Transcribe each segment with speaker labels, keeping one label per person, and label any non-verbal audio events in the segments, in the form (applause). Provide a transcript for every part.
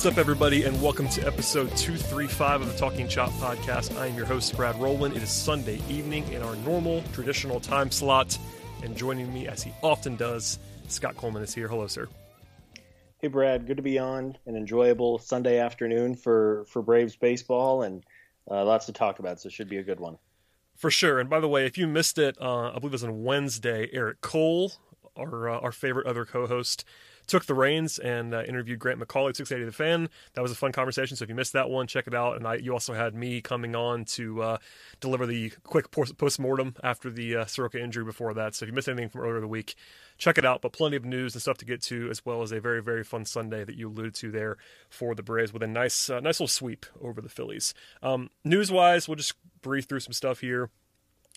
Speaker 1: What's up, everybody, and welcome to episode 235 of the Talking Chop podcast. I am your host, Brad Rowland. It is Sunday evening in our normal, traditional time slot, and joining me, as he often does, Scott Coleman is here. Hello, sir.
Speaker 2: Hey, Brad. Good to be on. An enjoyable Sunday afternoon for, for Braves baseball, and uh, lots to talk about, so it should be a good one.
Speaker 1: For sure. And by the way, if you missed it, uh, I believe it was on Wednesday, Eric Cole, our, uh, our favorite other co host, took the reins and uh, interviewed Grant McAuley, 680 The Fan. That was a fun conversation. So if you missed that one, check it out. And I, you also had me coming on to uh, deliver the quick post mortem after the uh, Soroka injury before that. So if you missed anything from earlier in the week, check it out. But plenty of news and stuff to get to, as well as a very, very fun Sunday that you alluded to there for the Braves with a nice, uh, nice little sweep over the Phillies. Um, news wise, we'll just breathe through some stuff here.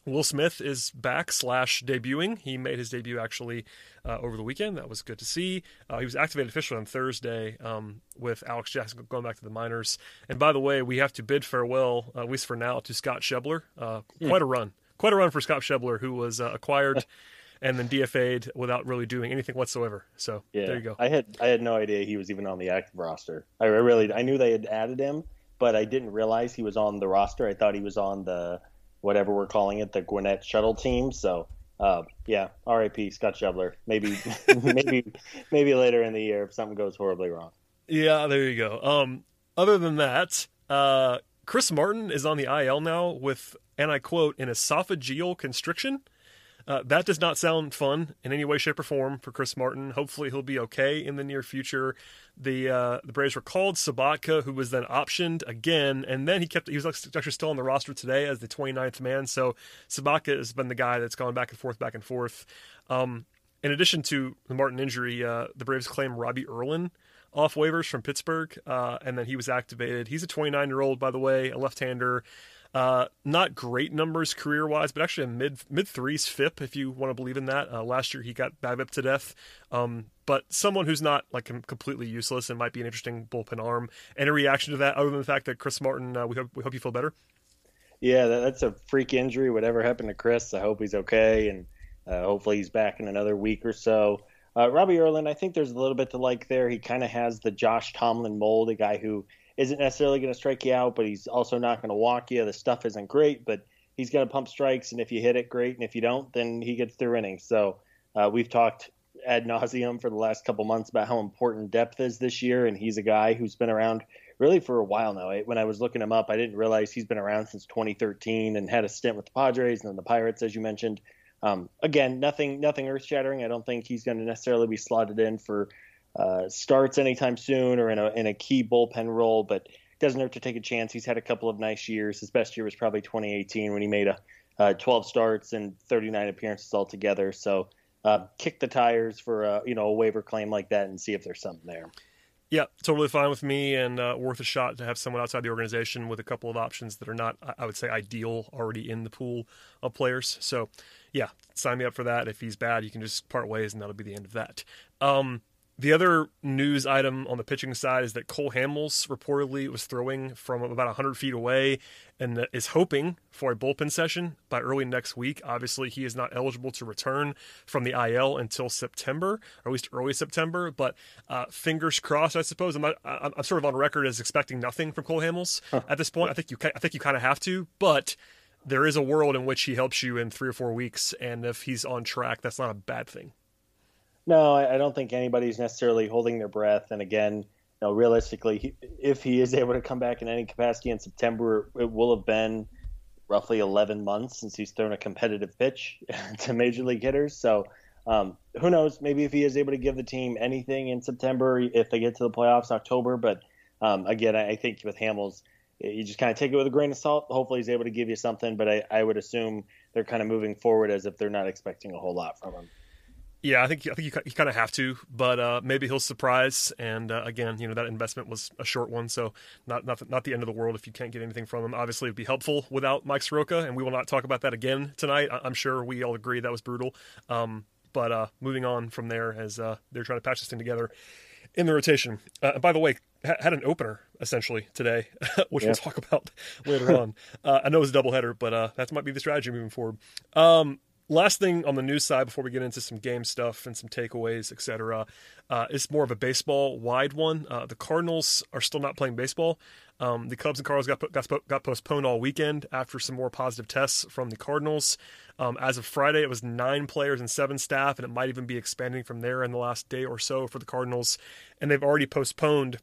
Speaker 1: Will Smith is back slash debuting. He made his debut actually uh, over the weekend. That was good to see. Uh, he was activated officially on Thursday um, with Alex Jackson going back to the minors. And by the way, we have to bid farewell, uh, at least for now, to Scott Schebler. Uh, hmm. Quite a run. Quite a run for Scott Schebler, who was uh, acquired (laughs) and then DFA'd without really doing anything whatsoever. So yeah, there you go.
Speaker 2: I had I had no idea he was even on the active roster. I really I knew they had added him, but I didn't realize he was on the roster. I thought he was on the whatever we're calling it, the Gwinnett shuttle team. So uh, yeah, R.I.P. Scott Schebler. Maybe (laughs) maybe maybe later in the year if something goes horribly wrong.
Speaker 1: Yeah, there you go. Um, other than that, uh, Chris Martin is on the IL now with, and I quote, an esophageal constriction. Uh, that does not sound fun in any way, shape, or form for Chris Martin. Hopefully, he'll be okay in the near future. The uh, the Braves recalled Sobotka, who was then optioned again, and then he kept he was actually still on the roster today as the 29th man. So Sobotka has been the guy that's gone back and forth, back and forth. Um, in addition to the Martin injury, uh, the Braves claim Robbie Erlin off waivers from Pittsburgh, uh, and then he was activated. He's a 29 year old, by the way, a left hander. Uh, not great numbers career wise, but actually a mid mid threes FIP if you want to believe in that. Uh, last year he got BABIP to death, um, but someone who's not like completely useless and might be an interesting bullpen arm. Any reaction to that other than the fact that Chris Martin? Uh, we hope we hope you feel better.
Speaker 2: Yeah, that's a freak injury. Whatever happened to Chris, I hope he's okay, and uh, hopefully he's back in another week or so. Uh, Robbie Erlin, I think there's a little bit to like there. He kind of has the Josh Tomlin mold, a guy who isn't necessarily going to strike you out, but he's also not going to walk you. The stuff isn't great, but he's going to pump strikes, and if you hit it, great, and if you don't, then he gets through innings. So uh, we've talked ad nauseum for the last couple months about how important depth is this year, and he's a guy who's been around really for a while now. When I was looking him up, I didn't realize he's been around since 2013 and had a stint with the Padres and then the Pirates, as you mentioned. Um, again, nothing, nothing earth-shattering. I don't think he's going to necessarily be slotted in for uh, starts anytime soon or in a in a key bullpen role, but doesn't hurt to take a chance. He's had a couple of nice years. His best year was probably 2018 when he made a uh, 12 starts and 39 appearances altogether. So uh, kick the tires for a you know a waiver claim like that and see if there's something there.
Speaker 1: Yeah, totally fine with me and uh, worth a shot to have someone outside the organization with a couple of options that are not, I would say, ideal already in the pool of players. So, yeah, sign me up for that. If he's bad, you can just part ways and that'll be the end of that. Um, the other news item on the pitching side is that Cole Hamels reportedly was throwing from about 100 feet away and is hoping for a bullpen session by early next week. Obviously, he is not eligible to return from the IL until September, or at least early September. But uh, fingers crossed, I suppose. I'm, not, I'm, sort of on record as expecting nothing from Cole Hamels huh. at this point. I think you I think you kind of have to, but there is a world in which he helps you in three or four weeks, and if he's on track, that's not a bad thing.
Speaker 2: No, I don't think anybody's necessarily holding their breath. And again, you know, realistically, if he is able to come back in any capacity in September, it will have been roughly 11 months since he's thrown a competitive pitch (laughs) to major league hitters. So um, who knows? Maybe if he is able to give the team anything in September, if they get to the playoffs in October. But um, again, I think with Hamels, you just kind of take it with a grain of salt. Hopefully, he's able to give you something. But I, I would assume they're kind of moving forward as if they're not expecting a whole lot from him.
Speaker 1: Yeah, I think I think you, you kind of have to, but uh, maybe he'll surprise. And uh, again, you know that investment was a short one, so not not the, not the end of the world if you can't get anything from him. Obviously, it'd be helpful without Mike Soroka, and we will not talk about that again tonight. I- am sure we all agree that was brutal. Um, but uh, moving on from there, as uh, they're trying to patch this thing together in the rotation. Uh, by the way, ha- had an opener essentially today, (laughs) which yeah. we'll talk about (laughs) later on. Uh, I know it's a doubleheader, but that might be the strategy moving forward. Um, last thing on the news side before we get into some game stuff and some takeaways, etc., uh, is more of a baseball wide one. Uh, the Cardinals are still not playing baseball. Um, the Cubs and Cardinals got, got got postponed all weekend after some more positive tests from the Cardinals. Um, as of Friday, it was nine players and seven staff, and it might even be expanding from there in the last day or so for the Cardinals. And they've already postponed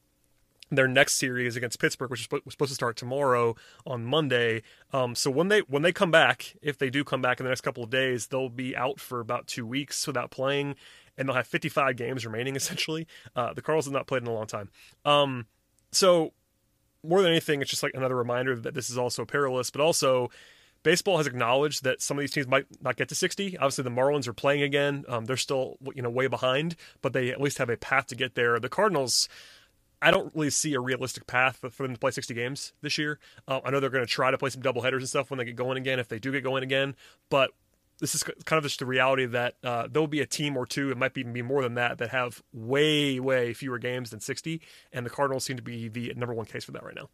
Speaker 1: their next series against Pittsburgh, which is supposed to start tomorrow on Monday. Um, so when they when they come back, if they do come back in the next couple of days, they'll be out for about two weeks without playing, and they'll have 55 games remaining. (laughs) Essentially, uh, the Cardinals have not played in a long time. Um, so more than anything, it's just like another reminder that this is also perilous, but also. Baseball has acknowledged that some of these teams might not get to 60. Obviously, the Marlins are playing again. Um, they're still, you know, way behind, but they at least have a path to get there. The Cardinals, I don't really see a realistic path for them to play 60 games this year. Uh, I know they're going to try to play some double headers and stuff when they get going again, if they do get going again. But this is kind of just the reality that uh, there'll be a team or two, it might even be more than that, that have way, way fewer games than 60. And the Cardinals seem to be the number one case for that right now.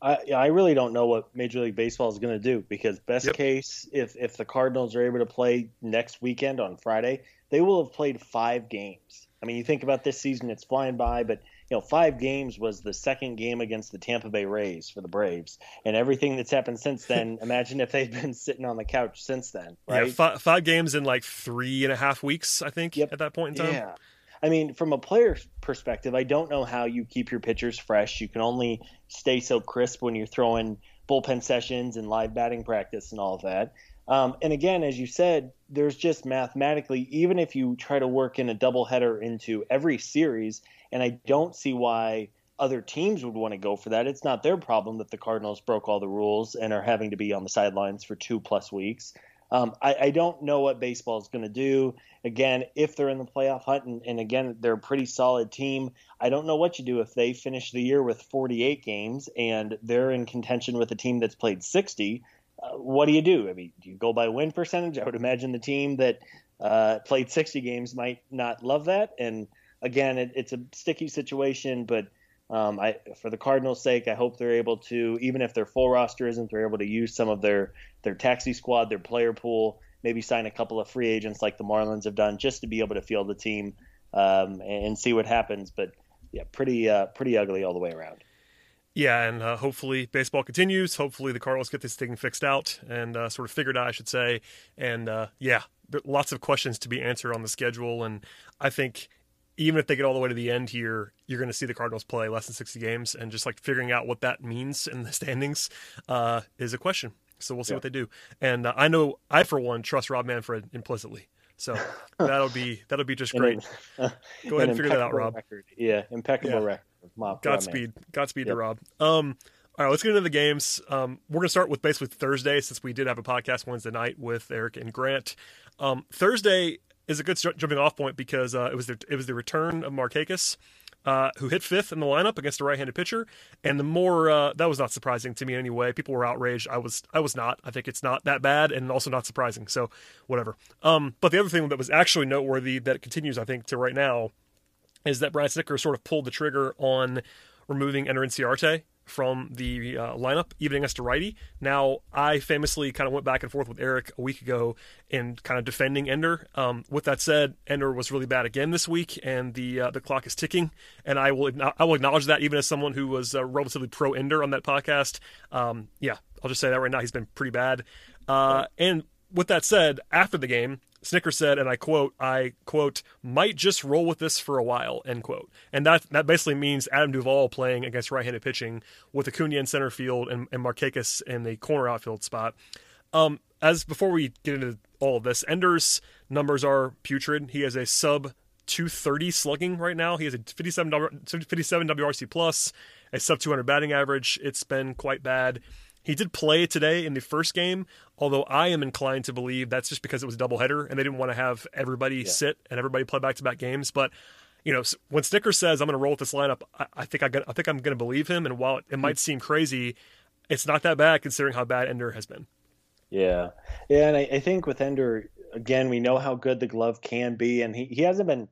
Speaker 2: I, I really don't know what Major League Baseball is going to do because best yep. case, if if the Cardinals are able to play next weekend on Friday, they will have played five games. I mean, you think about this season; it's flying by, but you know, five games was the second game against the Tampa Bay Rays for the Braves, and everything that's happened since (laughs) then. imagine if they've been sitting on the couch since then, right?
Speaker 1: Yeah, five, five, games in like three and a half weeks, I think, yep. at that point in time.
Speaker 2: Yeah. I mean, from a player perspective, I don't know how you keep your pitchers fresh. You can only stay so crisp when you're throwing bullpen sessions and live batting practice and all of that. Um, and again, as you said, there's just mathematically, even if you try to work in a doubleheader into every series, and I don't see why other teams would want to go for that. It's not their problem that the Cardinals broke all the rules and are having to be on the sidelines for two plus weeks. Um, I, I, don't know what baseball is going to do. Again, if they're in the playoff hunt, and, and, again, they're a pretty solid team, I don't know what you do if they finish the year with 48 games and they're in contention with a team that's played 60. What do you do? I mean, do you go by win percentage? I would imagine the team that uh, played 60 games might not love that. And again, it, it's a sticky situation, but um, I, for the Cardinals' sake, I hope they're able to, even if their full roster isn't, they're able to use some of their their taxi squad, their player pool, maybe sign a couple of free agents like the Marlins have done, just to be able to field the team um, and, and, see what happens. But yeah, pretty uh, pretty ugly all the way around.
Speaker 1: Yeah, and uh, hopefully baseball continues. Hopefully the Cardinals get this thing fixed out and uh, sort of figured out, I should say. And uh, yeah, lots of questions to be answered on the schedule, and I think even if they get all the way to the end here, you're going to see the Cardinals play less than 60 games, and just like figuring out what that means in the (laughs) standings uh, is a question. So we'll see yeah. what they do. And uh, I know I, for one, trust Rob Manfred implicitly. So (laughs) that'll be that'll be just great. (laughs) Go ahead and figure that out, Rob.
Speaker 2: Record. Yeah, impeccable yeah. record.
Speaker 1: Godspeed, Godspeed yep. to Rob. Um, all right, let's get into the games. Um, we're going to start with basically Thursday, since we did have a podcast Wednesday night with Eric and Grant. Um, Thursday, is a good jumping off point because uh, it was the it was the return of Markakis, uh, who hit fifth in the lineup against a right-handed pitcher. And the more uh, that was not surprising to me anyway. People were outraged. I was I was not. I think it's not that bad and also not surprising. So whatever. Um, but the other thing that was actually noteworthy that continues, I think, to right now, is that Brian Snitker sort of pulled the trigger on removing Ender Inciarte from the uh, lineup, even against a righty. Now, I famously kind of went back and forth with Eric a week ago in kind of defending Ender. Um, with that said, Ender was really bad again this week, and the uh, the clock is ticking. And I will I will acknowledge that, even as someone who was uh, relatively pro Ender on that podcast. Um, yeah, I'll just say that right now, he's been pretty bad. Uh, and with that said, after the game, Snitker said, and I quote, I quote, might just roll with this for a while, end quote. And that that basically means Adam Duvall playing against right handed pitching with Acuna in center field and, and Markakis in the corner outfield spot. Um, as before we get into all of this, Ender's numbers are putrid. He has a sub 230 slugging right now. He has a 57, 57 WRC plus, a sub 200 batting average. It's been quite bad. He did play today in the first game, although I am inclined to believe that's just because it was a doubleheader and they didn't want to have everybody yeah. sit and everybody play back to back games. But you know, when Snitker says I'm going to roll with this lineup, I, I think I, I think I'm going to believe him. And while it, it might hmm. seem crazy, it's not that bad considering how bad Ender has been.
Speaker 2: Yeah, yeah, and I, I think with Ender again, we know how good the glove can be, and he, he hasn't been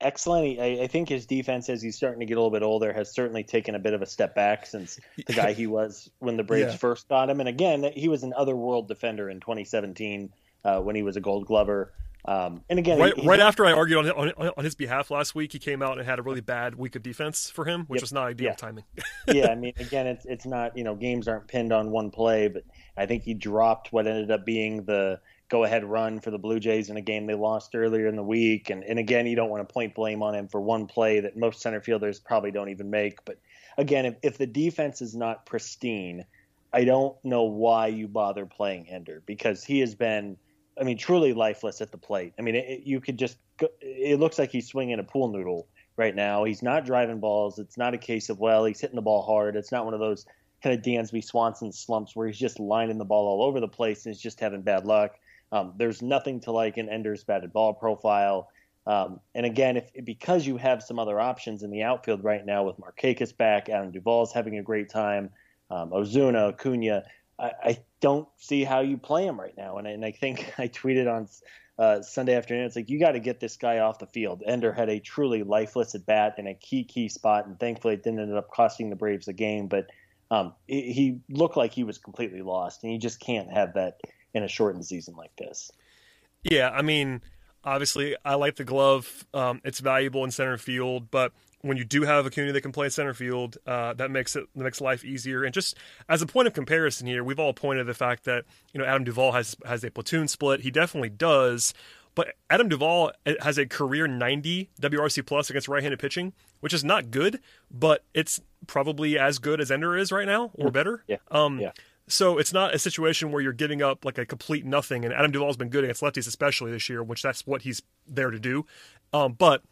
Speaker 2: excellent. I, I, think his defense, as he's starting to get a little bit older, has certainly taken a bit of a step back since the guy he (laughs) was when the Braves yeah. first got him. And again, he was an otherworld defender in 2017 uh, when he was a Gold Glover. Um, and again,
Speaker 1: right,
Speaker 2: he,
Speaker 1: right after I argued on, on, on his behalf last week, he came out and had a really bad week of defense for him, which
Speaker 2: Yep.
Speaker 1: was not ideal
Speaker 2: Yeah.
Speaker 1: timing. (laughs)
Speaker 2: yeah, I (laughs) mean, again, it's it's not you know games aren't pinned on one play, but I think he dropped what ended up being the go ahead run for the Blue Jays in a game they lost earlier in the week, and and again, you don't want to point blame on him for one play that most center fielders probably don't even make. But again, if if the defense is not pristine, I don't know why you bother playing Ender because he has been. I mean, truly lifeless at the plate. I mean, it, you could just. Go, it looks like he's swinging a pool noodle right now. He's not driving balls. It's not a case of well, he's hitting the ball hard. It's not one of those kind of Dansby Swanson slumps where he's just lining the ball all over the place and he's just having bad luck. Um, there's nothing to like an Ender's batted ball profile. Um, and again, if because you have some other options in the outfield right now with Markakis back, Adam Duvall's having a great time, um, Ozuna, Acuna, I, I don't see how you play him right now. And, I- and I think (laughs) I tweeted on uh, Sunday afternoon. It's like you got to get this guy off the field. Ender had a truly lifeless at bat in a key key spot, and thankfully it didn't end up costing the Braves the game. But um, he he looked like he was completely lost, and you just can't have that in a shortened season like this.
Speaker 1: Yeah, I mean, obviously, I like the glove. Um, it's valuable in center field, but when you do have Acuna that can play center field, uh, that makes it makes life easier. And just as a point of comparison here, we've all pointed to the fact that you know Adam Duvall has has a platoon split. He definitely does. But Adam Duvall has a career 90 WRC plus against right-handed pitching, which is not good, but it's probably as good as Ender is right now, or better.
Speaker 2: Yeah.
Speaker 1: Um,
Speaker 2: Yeah.
Speaker 1: So it's not a situation where you're giving up like a complete nothing. And Adam Duvall's been good against lefties, especially this year, which that's what he's there to do. Um, but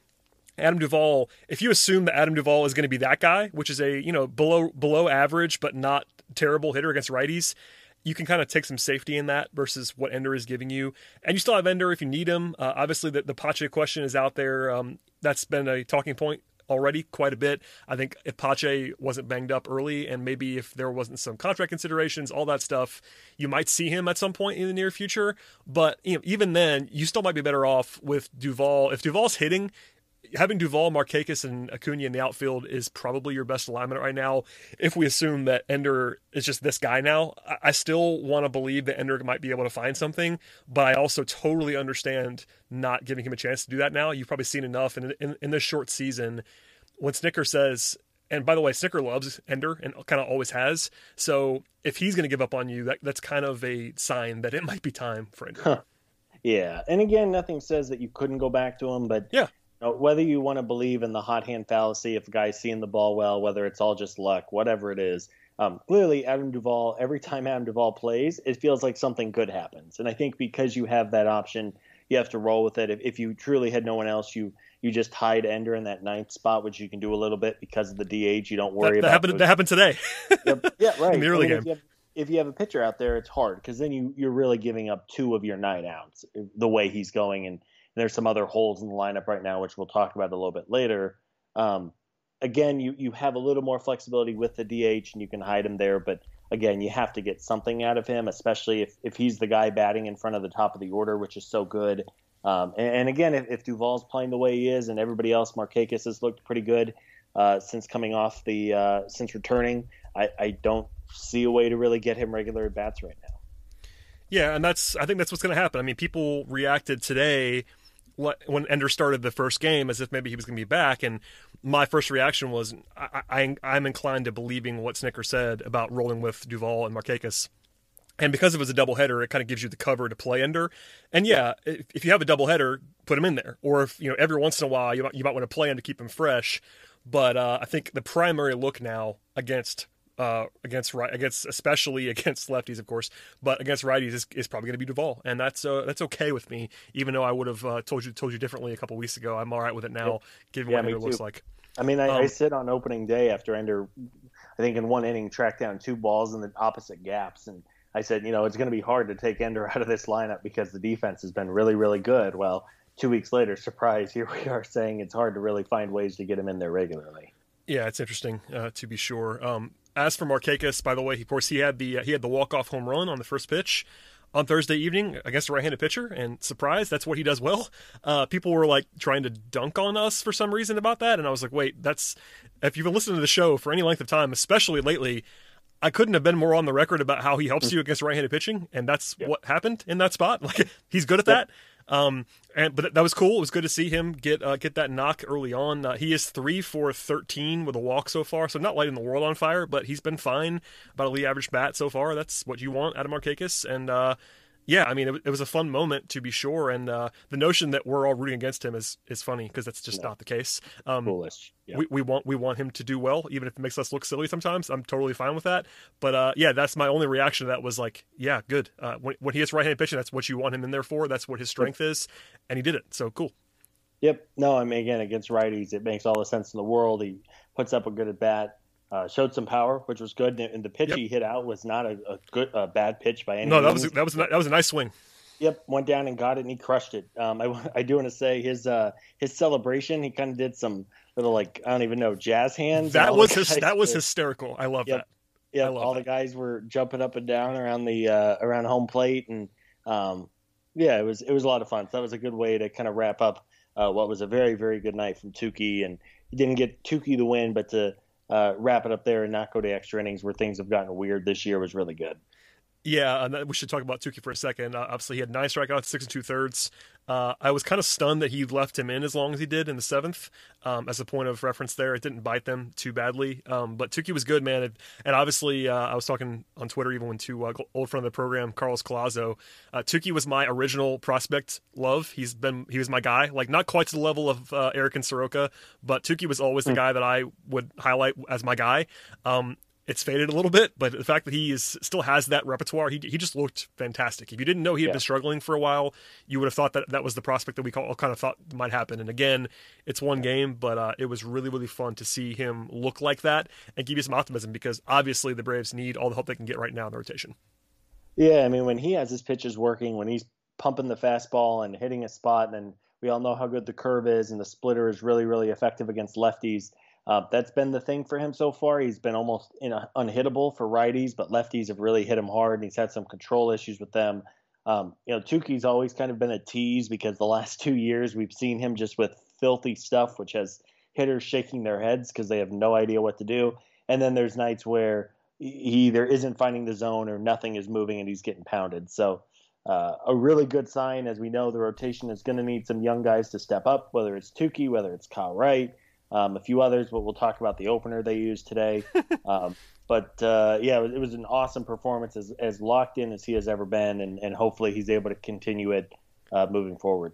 Speaker 1: Adam Duvall, if you assume that Adam Duvall is going to be that guy, which is a you know below below average but not terrible hitter against righties, you can kind of take some safety in that versus what Ender is giving you, and you still have Ender if you need him. Uh, obviously, the the Pache question is out there. Um, that's been a talking point already quite a bit. I think if Pache wasn't banged up early, and maybe if there wasn't some contract considerations, all that stuff, you might see him at some point in the near future. But you know, even then, you still might be better off with Duvall. If Duvall's hitting, having Duvall, Markakis, and Acuna in the outfield is probably your best alignment right now. If we assume that Ender is just this guy now, I- still want to believe that Ender might be able to find something, but I also totally understand not giving him a chance to do that now. You've probably seen enough in, in, in this short season. When Snitker says, and by the way, Snitker loves Ender and kind of always has. So if he's going to give up on you, that, that's kind of a sign that it might be time for Ender.
Speaker 2: Yeah, and again, nothing says that you couldn't go back to him, but
Speaker 1: Yeah.
Speaker 2: Whether you want to believe in the hot hand fallacy, if a guy's seeing the ball well, whether it's all just luck, whatever it is, um, clearly Adam Duvall. Every time Adam Duvall plays, it feels like something good happens, and I think because you have that option, you have to roll with it. If, if you truly had no one else, you you just hide Ender in that ninth spot, which you can do a little bit because of the DH. You don't worry
Speaker 1: That, that
Speaker 2: about
Speaker 1: happened.
Speaker 2: those-
Speaker 1: That happened today. (laughs)
Speaker 2: Yep. Yeah, (laughs) right.
Speaker 1: In the early
Speaker 2: I mean, If
Speaker 1: game.
Speaker 2: you, have, if you have a pitcher out there, it's hard because then you you're really giving up two of your nine outs the way he's going, and, there's some other holes in the lineup right now, which we'll talk about a little bit later. Um, again, you you have a little more flexibility with the DH, and you can hide him there, but again, you have to get something out of him, especially if if he's the guy batting in front of the top of the order, which is so good. Um, and, and again, if, if Duvall's playing the way he is, and everybody else, Markakis has looked pretty good uh, since coming off the uh, since returning. I, I don't see a way to really get him regular at bats right now.
Speaker 1: Yeah, and that's I think that's what's going to happen. I mean, people reacted today when Ender started the first game as if maybe he was going to be back, and my first reaction was I, I'm inclined to believing what Snitker said about rolling with Duvall and Markakis. And because it was a doubleheader, it kind of gives you the cover to play Ender. And yeah, if, if you have a doubleheader, put him in there. Or if you know every once in a while you might, you might want to play him to keep him fresh. But uh, I think the primary look now against uh, against right against especially (laughs) against lefties, of course, but against righties is, is probably going to be Duvall, and that's uh, that's okay with me. Even though I would have uh, told you told you differently a couple weeks ago, I'm all right with it now, given
Speaker 2: Yeah,
Speaker 1: what Ender looks like.
Speaker 2: I mean, I, I
Speaker 1: Um,
Speaker 2: sit on opening day after Ender, I think in one inning tracked down two balls in the opposite gaps, and I said, you know, it's going to be hard to take Ender (laughs) out of this lineup because the defense has been really, really good. Well, two weeks later, surprise, here we are saying it's hard to really find ways to get him in there regularly.
Speaker 1: Yeah, it's interesting uh, to be sure. Um, as for Markakis, by the way, of course he had the uh, he had the walk off home run on the first pitch on Thursday evening against a right-handed pitcher, and surprise, that's what he does well. Uh, people were like trying to dunk on us for some reason about that, and I was like, wait, that's if you've been listening to the show for any length of time, especially lately. I couldn't have been more on the record about how he helps you against right-handed pitching, and that's
Speaker 2: Yeah.
Speaker 1: what happened in that spot. (laughs) Like he's good at
Speaker 2: Yep.
Speaker 1: Um, and but that was cool. It was good to see him get uh, get that knock early on. Uh, he is three for thirteen with a walk so far, so not lighting the world on fire, but he's been fine. About a league average bat so far. That's what you want out of Markakis, and uh, yeah, I mean, it, it was a fun moment to be sure. And uh, the notion that we're all rooting against him is is funny because that's just
Speaker 2: No.
Speaker 1: not the case. Um,
Speaker 2: Foolish. Yeah.
Speaker 1: we, we want we want him to do well, even if it makes us look silly sometimes. I'm totally fine with that. But uh, yeah, that's my only reaction to that was like, yeah, good. Uh, when when he hits right-handed pitching, that's what you want him in there for. That's what his strength is, and he did it. So cool.
Speaker 2: Yep. No, I mean, again, against righties, it makes all the sense in the world. He puts up a good at bat, uh, showed some power, which was good. And the pitch
Speaker 1: Yep.
Speaker 2: he hit out was not a, a good, a bad pitch by any
Speaker 1: No, that
Speaker 2: means.
Speaker 1: was that was that was a nice swing.
Speaker 2: Yep, went down and got it, and he crushed it. Um, I, (laughs) I do want to say his uh, his celebration. He kind of did some little like I don't even know jazz hands.
Speaker 1: That was his, that was hysterical. I love
Speaker 2: Yep.
Speaker 1: that.
Speaker 2: Yeah, all
Speaker 1: that.
Speaker 2: the guys were jumping up and down around the uh, around home plate, and um, yeah, it was it was a lot of fun. So that was a good way to kind of wrap up uh, what was a very very good night from Touki, and he didn't get Touki the win, but to uh, wrap it up there and not go to extra innings where things have gotten weird this year was really good.
Speaker 1: Yeah, and we should talk about Touki for a second. Uh, obviously, he had nine strikeouts, six and two thirds. Uh, I was kind of stunned that he left him in as long as he did in the seventh. Um, as a point of reference, there, it didn't bite them too badly. Um, but Touki was good, man. And obviously, uh, I was talking on Twitter even when to uh, old friend of the program, Carlos Collazo. Uh, Touki was my original prospect love. He's been he was my guy, like not quite to the level of uh, Eric and Soroka, but Touki was always the guy that I would highlight as my guy. Um, it's faded a little bit, but the fact that he is still has that repertoire, he he just looked fantastic. If you didn't know he had
Speaker 2: Yeah.
Speaker 1: been struggling for a while, you would have thought that that was the prospect that we all kind of thought might happen. And again, it's one game, but uh, it was really really fun to see him look like that and give you some optimism because obviously the Braves need all the help they can get right now in the rotation.
Speaker 2: Yeah, I mean, when he has his pitches working, when he's pumping the fastball and hitting a spot, and we all know how good the curve is, and the splitter is really, really effective against lefties. Uh, that's been the thing for him so far. He's been almost know, unhittable for righties, but lefties have really hit him hard, and he's had some control issues with them. Um, you know, Touki's always kind of been a tease because the (laughs) last two years we've seen him just with filthy stuff, which has hitters shaking their heads because they have no idea what to do. And then there's nights where he either isn't finding the zone or nothing is moving and he's getting pounded. So uh, a really good sign, as we know, the rotation is going to need some young guys to step up, whether it's Touki, whether it's Kyle Wright, um, a few others. But we'll talk about the opener they used today. (laughs) um, but uh, yeah, it was, it was an awesome performance, as, as locked in as he has ever been, and, and hopefully he's able to continue it uh, moving forward.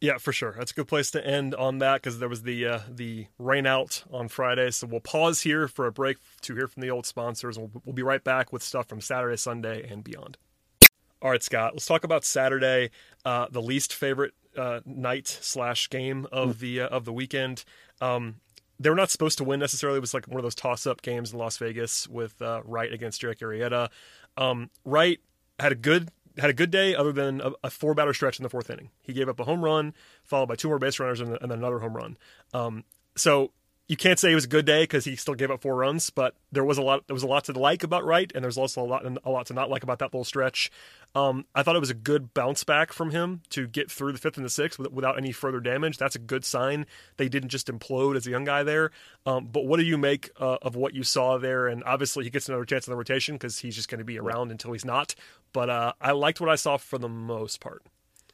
Speaker 1: Yeah, for sure. That's a good place to end on that because there was the uh, the rain out on Friday. So we'll pause here for a break to hear from the old sponsors, and we'll, we'll be right back with stuff from Saturday, Sunday, and beyond. All right, Scott. Let's talk about Saturday, uh, the least favorite uh, night slash game of the uh, of the weekend. Um, they were not supposed to win necessarily. It was like one of those toss up games in Las Vegas with uh, Wright against Jake Arrieta. Um, Wright had a good had a good day, other than a, a four batter stretch in the fourth inning. He gave up a home run, followed by two more base runners, and, and then another home run. Um, so you can't say it was a good day because he still gave up four runs, but there was a lot. There was a lot to like about Wright, and there's also a lot a lot to not like about that little stretch. Um, I thought it was a good bounce back from him to get through the fifth and the sixth without any further damage. That's a good sign. They didn't just implode as a young guy there. Um, but what do you make uh, of what you saw there? And obviously, he gets another chance in the rotation because he's just going to be around until he's not. But uh, I liked what I saw for the most part.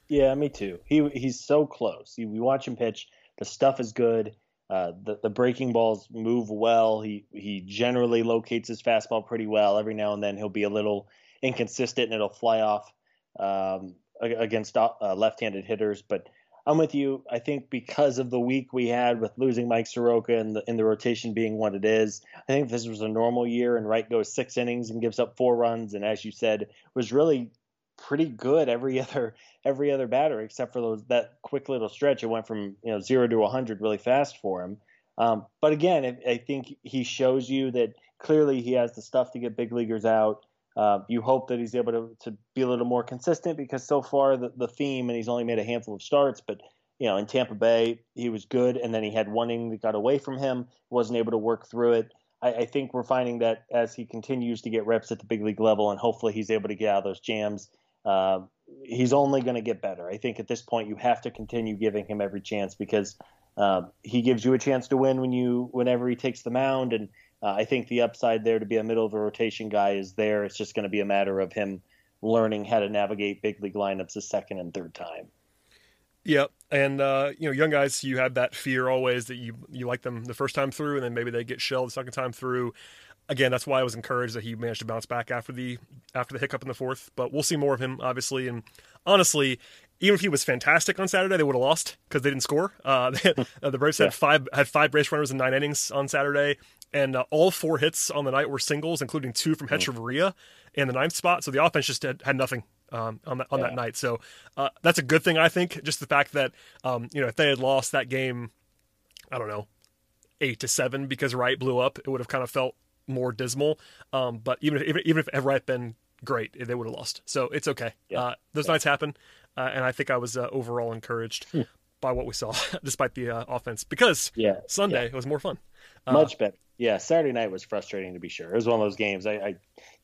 Speaker 2: Yeah, me too. He he's so close. He, we watch him pitch. The stuff is good. Uh, the the breaking balls move well. He he generally locates his fastball pretty well. Every now and then he'll be a little inconsistent and it'll fly off um, against uh, left-handed hitters. But I'm with you. I think because of the week we had with losing Mike Soroka and the in the rotation being what it is, I think this was a normal year and Wright goes six innings and gives up four runs, and as you said, was really pretty good every (laughs) other every other batter except for those that quick little stretch. It went from you know zero to 100 really fast for him. Um, but again, I, think he shows you that clearly he has the stuff to get big leaguers out. Uh, you hope that he's able to, to be a little more consistent because so far the, the theme, and he's only made a handful of starts, but you know in Tampa Bay he was good, and then he had one inning that got away from him, wasn't able to work through it. I, I think we're finding that as he continues to get reps at the big league level, and hopefully he's able to get out of those jams. Uh, he's only going to get better. I think at this point you have to continue giving him every chance because uh, he gives you a chance to win when you whenever he takes the mound, and Uh, I think the upside there to be a middle of a rotation guy is there. It's just going to be a matter of him learning how to navigate big league lineups a second and third time.
Speaker 1: Yep, and uh, you know, young guys, you have that fear always that you you like them the first time through, and then maybe they get shelled the second time through. Again, that's why I was encouraged that he managed to bounce back after the after the hiccup in the fourth. But we'll see more of him, obviously. And honestly, even if he was fantastic on Saturday, they would have lost because they didn't score. (laughs) Uh, the Braves yeah. had five had five base runners in nine innings on Saturday, and uh, all four hits on the night were singles, including two from Hechavarria in the ninth spot. So the offense just had, had nothing um, on that on yeah. that night. So uh, that's a good thing, I think. Just the fact that um, you know if they had lost that game, I don't know, eight to seven because Wright blew up, it would have kind of felt more dismal. Um, but even if even if Wright been great, they would have lost. So it's okay. Yeah. Uh, those yeah. nights happen, uh, and I think I was uh, overall encouraged. Hmm. By what we saw, (laughs) despite the uh, offense, because
Speaker 2: yeah,
Speaker 1: Sunday was more fun.
Speaker 2: Uh, Much better. Yeah, Saturday night was frustrating to be sure. It was one of those games I, I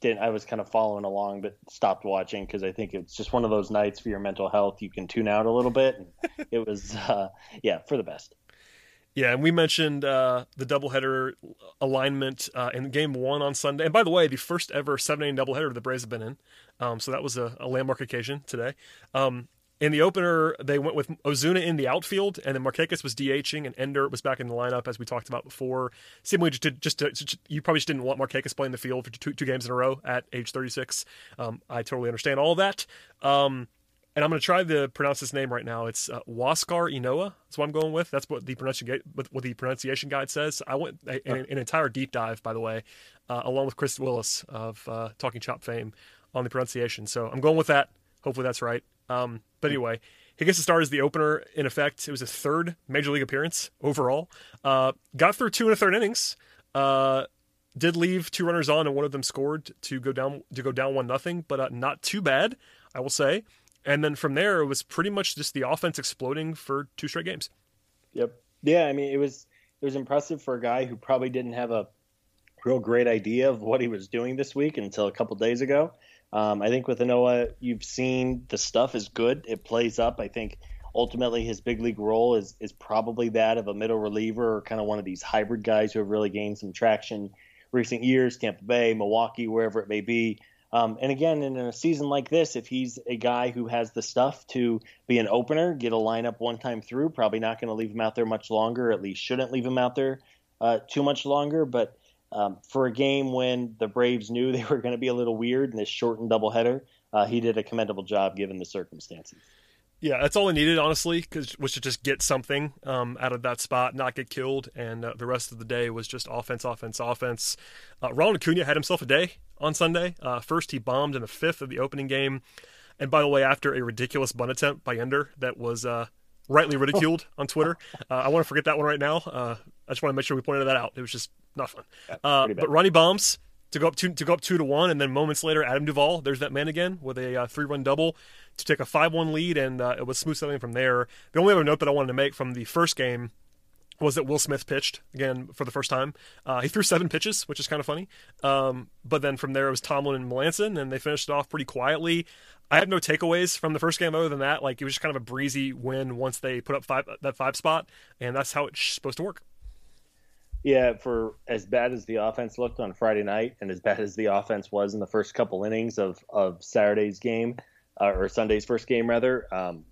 Speaker 2: didn't. I was kind of following along, but stopped watching because I think it's just one of those nights for your mental health. You can tune out a little bit. And (laughs) it was, uh, yeah, for the best.
Speaker 1: Yeah, and we mentioned uh, the doubleheader alignment uh, in game one on Sunday. And by the way, the first ever seven inning doubleheader the Braves have been in. Um, so that was a, a landmark occasion today. Um, in the opener, they went with Ozuna in the outfield, and then Markakis was DHing, and Ender was back in the lineup, as we talked about before. Seemingly, just to, just, to, just you probably just didn't want Markakis playing the field for two, two games in a row at age 36. Um, I totally understand all that. Um, and I'm going to try to pronounce this name right now. It's uh, Huascar Ynoa. That's what I'm going with. That's what the pronunciation what the pronunciation guide says. I went an, an entire deep dive, by the way, uh, along with Chris Willis of uh, Talking Chop fame on the pronunciation. So I'm going with that. Hopefully that's right. Um, but anyway, he gets to start as the opener. In effect, it was his third major league appearance overall. Uh, got through two and a third innings. Uh, did leave two runners on, and one of them scored to go down to go down one nothing, but uh, not too bad, I will say. And then from there, it was pretty much just the offense exploding for two straight games.
Speaker 2: Yep. Yeah, I mean, it was it was impressive for a guy who probably didn't have a real great idea of what he was doing this week until a couple days ago. Um, I think with Ynoa, you've seen the stuff is good. It plays up. I think ultimately his big league role is is probably that of a middle reliever or kind of one of these hybrid guys who have really gained some traction recent years, Tampa Bay, Milwaukee, wherever it may be. Um, and again, in a season like this, if he's a guy who has the stuff to be an opener, get a lineup one time through, probably not going to leave him out there much longer. At least shouldn't leave him out there uh, too much longer. But um, for a game when the Braves knew they were going to be a little weird in this shortened doubleheader, uh, he did a commendable job given the circumstances.
Speaker 1: Yeah, that's all I needed, honestly, because was to just get something um, out of that spot, not get killed, and uh, the rest of the day was just offense, offense, offense. Uh, Ronald Acuna had himself a day on Sunday. Uh, first, he bombed in the fifth of the opening game, and by the way, after a ridiculous bunt attempt by Ender that was uh, rightly ridiculed on Twitter. Uh, I want to forget that one right now. Uh, I just want to make sure we pointed that out. It was just not fun. But Ronnie bombs to go up two to go up two to one, and then moments later, Adam Duvall, there's that man again with a uh, three run double to take a five one lead, and uh, it was smooth sailing from there. The only other note that I wanted to make from the first game was that Will Smith pitched again for the first time. Uh, he threw seven pitches, which is kind of funny. Um, but then from there it was Tomlin and Melancon, and they finished it off pretty quietly. I have no takeaways from the first game other than that. Like it was just kind of a breezy win once they put up five that five spot, and that's how it's supposed to work.
Speaker 2: Yeah, for as bad as the offense looked on Friday night, and as bad as the offense was in the first couple innings of of Saturday's game, uh, or Sunday's first game rather, um,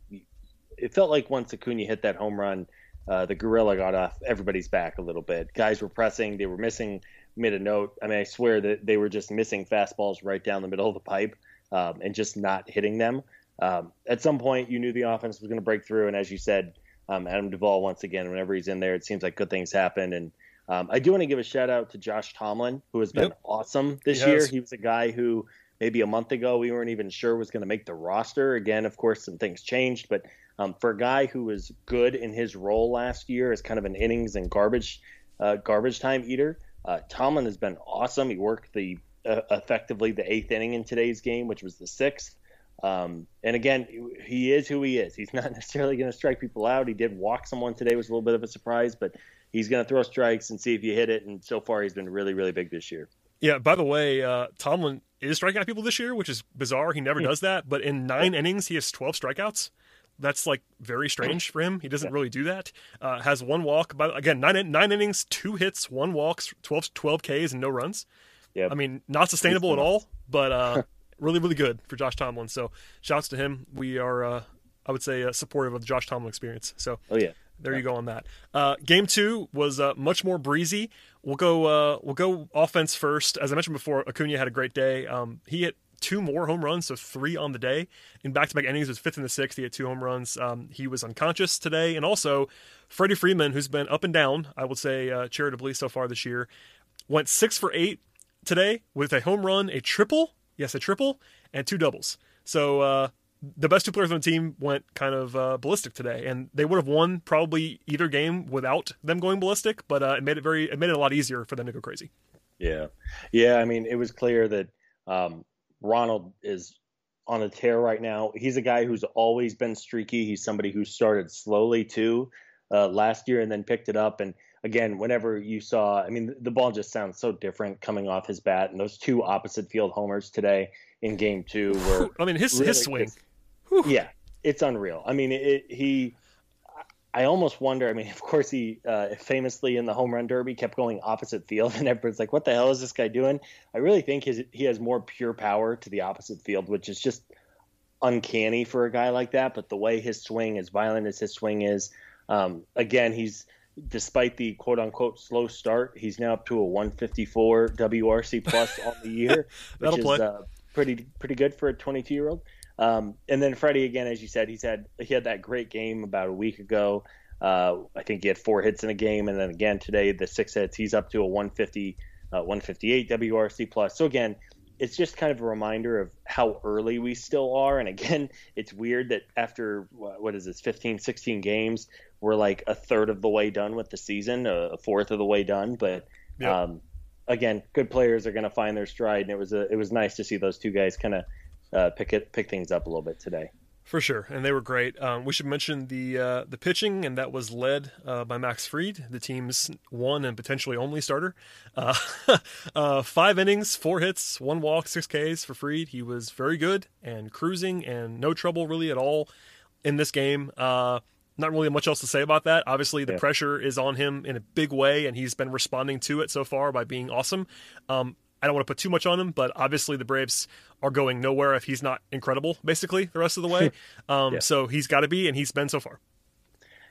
Speaker 2: it felt like once Acuna hit that home run, uh, the gorilla got off everybody's back a little bit. Guys were pressing, they were missing Made a note. I mean, I swear that they were just missing fastballs right down the middle of the pipe um, and just not hitting them. Um, at some point, you knew the offense was going to break through, and as you said, um, Adam Duvall once again, whenever he's in there, it seems like good things happen and um, I do want to give a shout out to Josh Tomlin, who has been yep. awesome this year. He was a guy who maybe a month ago we weren't even sure was going to make the roster. Again, of course, some things changed, but um, for a guy who was good in his role last year as kind of an innings and garbage uh, garbage time eater, uh, Tomlin has been awesome. He worked the uh, effectively the eighth inning in today's game, which was the sixth. Um, and again, he is who he is. He's (laughs) not necessarily going to strike people out. He did walk someone today, was a little bit of a surprise, but he's going to throw strikes and see if you hit it. And so far, he's been really, really big this year.
Speaker 1: Yeah. By the way, uh, Tomlin is striking out people this year, which is bizarre. He never does that. But in nine innings, he has twelve strikeouts. That's like very strange for him. He doesn't really do that. Uh, has one walk, but again, nine nine innings, two hits, one walks, 12, 12 Ks, and no runs.
Speaker 2: Yeah,
Speaker 1: I mean, not sustainable at all, but uh, (laughs) really, really good for Josh Tomlin. So, shouts to him. We are, uh, I would say, uh, supportive of the Josh Tomlin experience. So,
Speaker 2: oh yeah,
Speaker 1: there you go on that. Uh, game two was uh, much more breezy. We'll go. Uh, we'll go offense first. As I mentioned before, Acuna had a great day. Um, he hit two more home runs, so three on the day in back-to-back innings. Was fifth and the sixth. He had two home runs. Um, he was unconscious today, and also Freddie Freeman, who's been up and down, I would say uh, charitably so far this year, went six for eight today with a home run, a triple, yes, a triple, and two doubles. So uh, the best two players on the team went kind of uh, ballistic today, and they would have won probably either game without them going ballistic. But uh, it made it very, it made it a lot easier for them to go crazy.
Speaker 2: Yeah, yeah. I mean, it was clear that um, Ronald is on a tear right now. He's a guy who's always been streaky. He's somebody who started slowly too uh, last year and then picked it up. And again, whenever you saw, I mean, the ball just sounds so different coming off his bat. And those two opposite field homers today in Game Two were.
Speaker 1: I mean, his really his swing.
Speaker 2: Just, yeah, it's unreal. I mean, it, he I almost wonder. I mean, of course, he uh, famously in the home run derby kept going opposite field, (laughs) and everyone's like, "What the hell is this guy doing?" I really think his, he has more pure power to the opposite field, which is just uncanny for a guy like that. But the way his swing, as violent as his swing is, um, again, he's despite the quote unquote slow start, he's now up to a 154 WRC plus on the year, (laughs) which is uh, pretty pretty good for a 22 year old. Um, and then Freddie again, as you said, he's had he had that great game about a week ago. Uh, I think he had four hits in a game, and then again today the six hits. He's up to a 150, uh, 158 WRC plus. So again, it's just kind of a reminder of how early we still are. And again, (laughs) it's weird that after what is this, 15, 16 games, we're like a third of the way done with the season, a fourth of the way done. But yeah. um, again, good players are going to find their stride, and it was a, it was nice to see those two guys kind of uh, pick it pick things up a little bit today.
Speaker 1: For sure, and they were great. Um, we should mention the uh, the pitching, and that was led uh, by Max Fried, the team's one and potentially only starter. Uh, (laughs) uh five innings, four hits, one walk, six Ks for Fried. He was very good and cruising, and no trouble really at all in this game. Uh, not really much else to say about that. Obviously, the yeah. pressure is on him in a big way, and he's been responding to it so far by being awesome. Um, I don't want to put too much on him, but obviously the Braves are going nowhere if he's not incredible, basically, the rest of the way. (laughs) Um, yeah. So he's got to be, and he's been so far.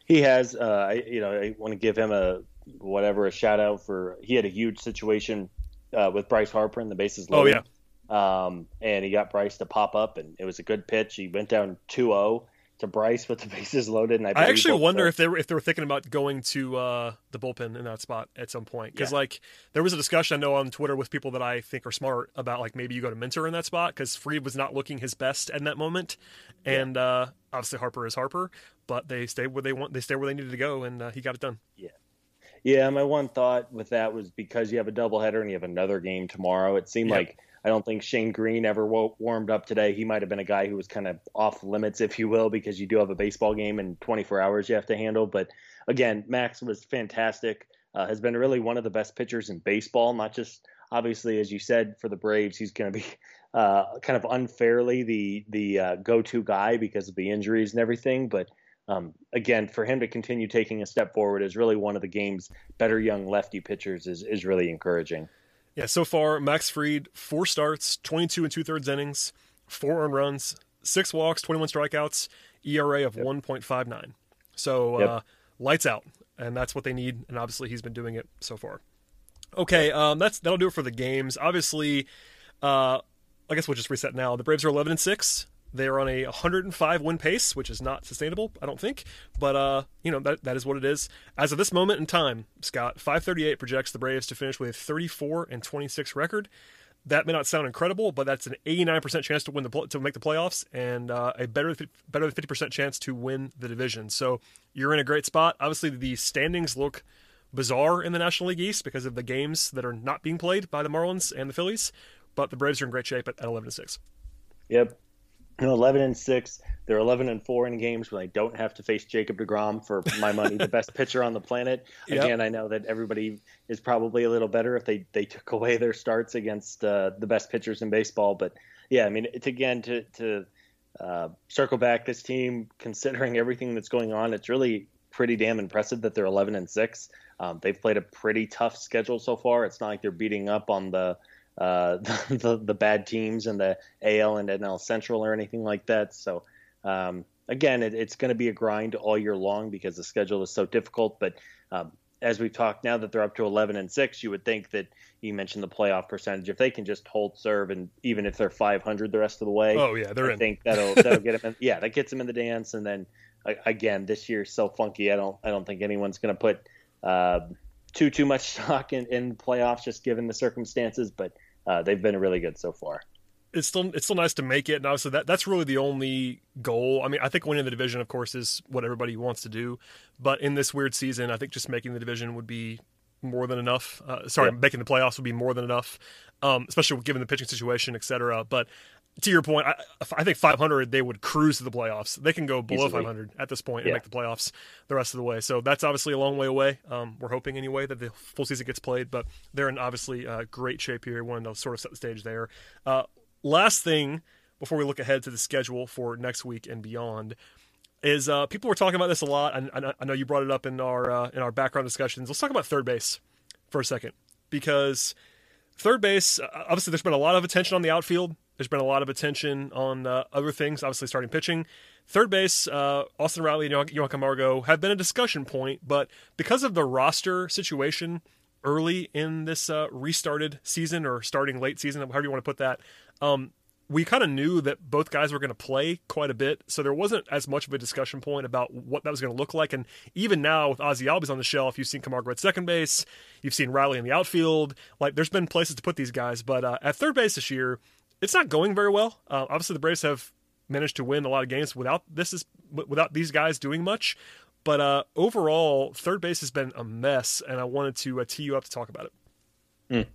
Speaker 2: He has. Uh, I, you know, I want to give him a whatever a shout out for. He had a huge situation uh, with Bryce Harper in the bases loaded. Oh yeah. Um, and he got Bryce to pop up, and it was a good pitch. He went down 2-0 to Bryce with the (laughs) bases loaded. And I,
Speaker 1: I actually wonder if they were if they were thinking about going to uh, the bullpen in that spot at some point because yeah. like there was a discussion I know on Twitter with people that I think are smart about like maybe you go to Minter in that spot because Fried was not looking his best in that moment, and yeah. uh, obviously Harper is Harper, but they stay where they want they stay where they needed to go, and uh, he got it done.
Speaker 2: Yeah. Yeah, my one thought with that was because you have a doubleheader and you have another game tomorrow. It seemed like I don't think Shane Greene ever warmed up today. He might have been a guy who was kind of off limits, if you will, because you do have a baseball game in 24 hours you have to handle. But again, Max was fantastic. Uh, has been really one of the best pitchers in baseball. Not just obviously, as you said, for the Braves, he's going to be (laughs) uh, kind of unfairly the the uh, go-to guy because of the injuries and everything. But um, again, for him to continue taking a step forward as really one of the game's better young lefty pitchers is is really encouraging.
Speaker 1: Yeah, so far, Max Fried, four starts, 22 and two thirds innings, four earned runs, six walks, 21 strikeouts, ERA of yep. 1.59. So yep. uh, lights out, and that's what they need. And obviously, he's been doing it so far. Okay, um, that's that'll do it for the games. Obviously, uh, I guess we'll just reset now. The Braves are 11 and six. They are on a 105 win pace, which is not sustainable, I don't think. But uh, you know that that is what it is. As of this moment in time, Scott 538 projects the Braves to finish with a 34 and 26 record. That may not sound incredible, but that's an 89% chance to win the to make the playoffs and uh, a better better than 50% chance to win the division. So you're in a great spot. Obviously, the standings look bizarre in the National League East because of the games that are not being played by the Marlins and the Phillies, but the Braves are in great shape at, at 11 and 6.
Speaker 2: Yep, you know, 11 and 6 they're 11 and 4 in games when i don't have to face jacob deGrom for my money the best pitcher on the planet (laughs) yep. again i know that everybody is probably a little better if they, they took away their starts against uh, the best pitchers in baseball but yeah i mean it's again to, to uh, circle back this team, considering everything that's going on, it's really pretty damn impressive that they're 11 and six. Um, they've played a pretty tough schedule so far. It's not like they're beating up on the uh, the, (laughs) the, the bad teams in the AL and NL Central or anything like that. So um, again, it, it's going to be a grind all year long because the schedule is so difficult. But um, as we've talked now that they're up to 11 and 6 you would think that you mentioned the playoff percentage if they can just hold serve and even if they're 500 the rest of the way
Speaker 1: oh yeah they're
Speaker 2: i
Speaker 1: in.
Speaker 2: think that'll that'll get them in, yeah that gets them in the dance and then again this year's so funky i don't i don't think anyone's going to put uh, too too much stock in, in playoffs just given the circumstances but uh, they've been really good so far
Speaker 1: it's still it's still nice to make it, and obviously that that's really the only goal. I mean, I think winning the division, of course, is what everybody wants to do, but in this weird season, I think just making the division would be more than enough. Uh, sorry, yeah. making the playoffs would be more than enough, um, especially given the pitching situation, etc. But to your point, I, I, think 500 they would cruise to the playoffs. They can go below Easily. 500 at this point and yeah. make the playoffs the rest of the way. So that's obviously a long way away. Um, we're hoping anyway that the full season gets played, but they're in obviously uh, great shape here. Wanting to sort of set the stage there. Uh, last thing before we look ahead to the schedule for next week and beyond is uh, people were talking about this a lot. I, I know you brought it up in our uh, in our background discussions. Let's talk about third base for a second because third base uh, obviously there's been a lot of attention on the outfield. There's been a lot of attention on uh, other things, obviously starting pitching. Third base, uh, Austin Riley and Johan Camargo have been a discussion point, but because of the roster situation early in this uh, restarted season or starting late season, however you want to put that, um, we kind of knew that both guys were going to play quite a bit, so there wasn't as much of a discussion point about what that was going to look like. And even now, with Ozzy Albies on the shelf, you've seen Camargo at second base, you've seen Riley in the outfield. Like, there's been places to put these guys, but uh, at third base this year, it's not going very well. Uh, obviously, the Braves have managed to win a lot of games without this is without these guys doing much. But uh, overall, third base has been a mess, and I wanted to uh, tee you up to talk about it.
Speaker 2: Mm.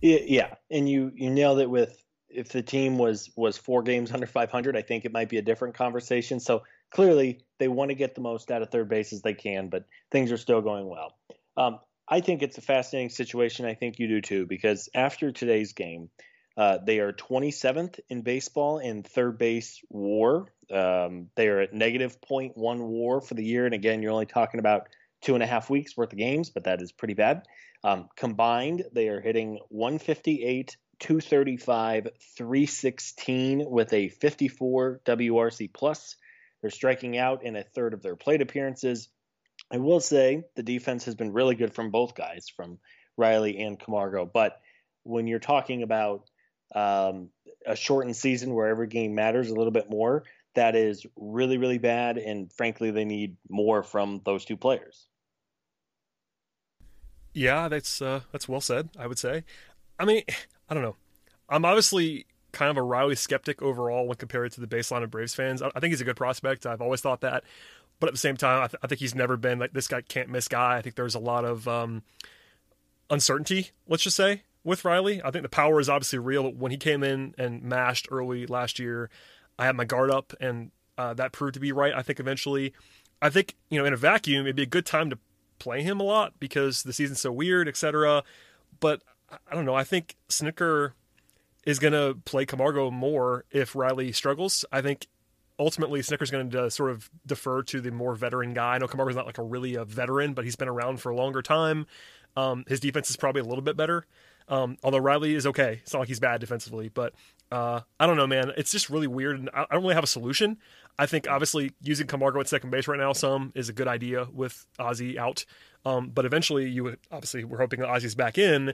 Speaker 2: Yeah, and you you nailed it with if the team was was four games under 500, I think it might be a different conversation. So clearly, they want to get the most out of third base as they can, but things are still going well. Um, I think it's a fascinating situation. I think you do too, because after today's game, uh, they are 27th in baseball in third base WAR. Um, they are at negative 0.1 WAR for the year, and again, you're only talking about two and a half weeks worth of games, but that is pretty bad. Um, combined, they are hitting 158 235, 316 with a 54 WRC plus. They're striking out in a third of their plate appearances. I will say the defense has been really good from both guys, from Riley and Camargo. But when you're talking about um, a shortened season where every game matters a little bit more, that is really, really bad. And frankly, they need more from those two players.
Speaker 1: Yeah, that's uh, that's well said. I would say. I mean, I don't know. I'm obviously kind of a Riley skeptic overall when compared to the baseline of Braves fans. I think he's a good prospect. I've always thought that. But at the same time, I, th- I think he's never been like this guy can't miss guy. I think there's a lot of um, uncertainty, let's just say, with Riley. I think the power is obviously real. But when he came in and mashed early last year, I had my guard up, and uh, that proved to be right. I think eventually, I think you know, in a vacuum, it'd be a good time to play him a lot because the season's so weird, etc. But I don't know. I think Snitker is going to play Camargo more if Riley struggles. I think ultimately Snitker's going to sort of defer to the more veteran guy. I know Camargo's not like a really a veteran, but he's been around for a longer time. Um, his defense is probably a little bit better. Um, although Riley is okay. It's not like he's bad defensively, but uh, I don't know, man. It's just really weird, and I, I don't really have a solution. I think obviously using Camargo at second base right now some is a good idea with Ozzy out. Um, but eventually, you would, obviously we're hoping that Ozzy's back in,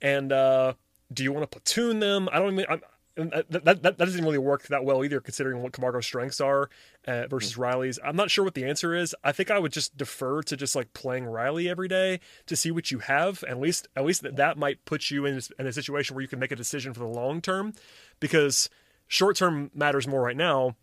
Speaker 1: and uh, do you want to platoon them? I don't even. that, that, that, that doesn't really work that well either, considering what Camargo's strengths are uh, versus mm-hmm. Riley's. I'm not sure what the answer is. I think I would just defer to just like playing Riley every day to see what you have. At least, at least that, that might put you in, in a situation where you can make a decision for the long term, because short term matters more right now,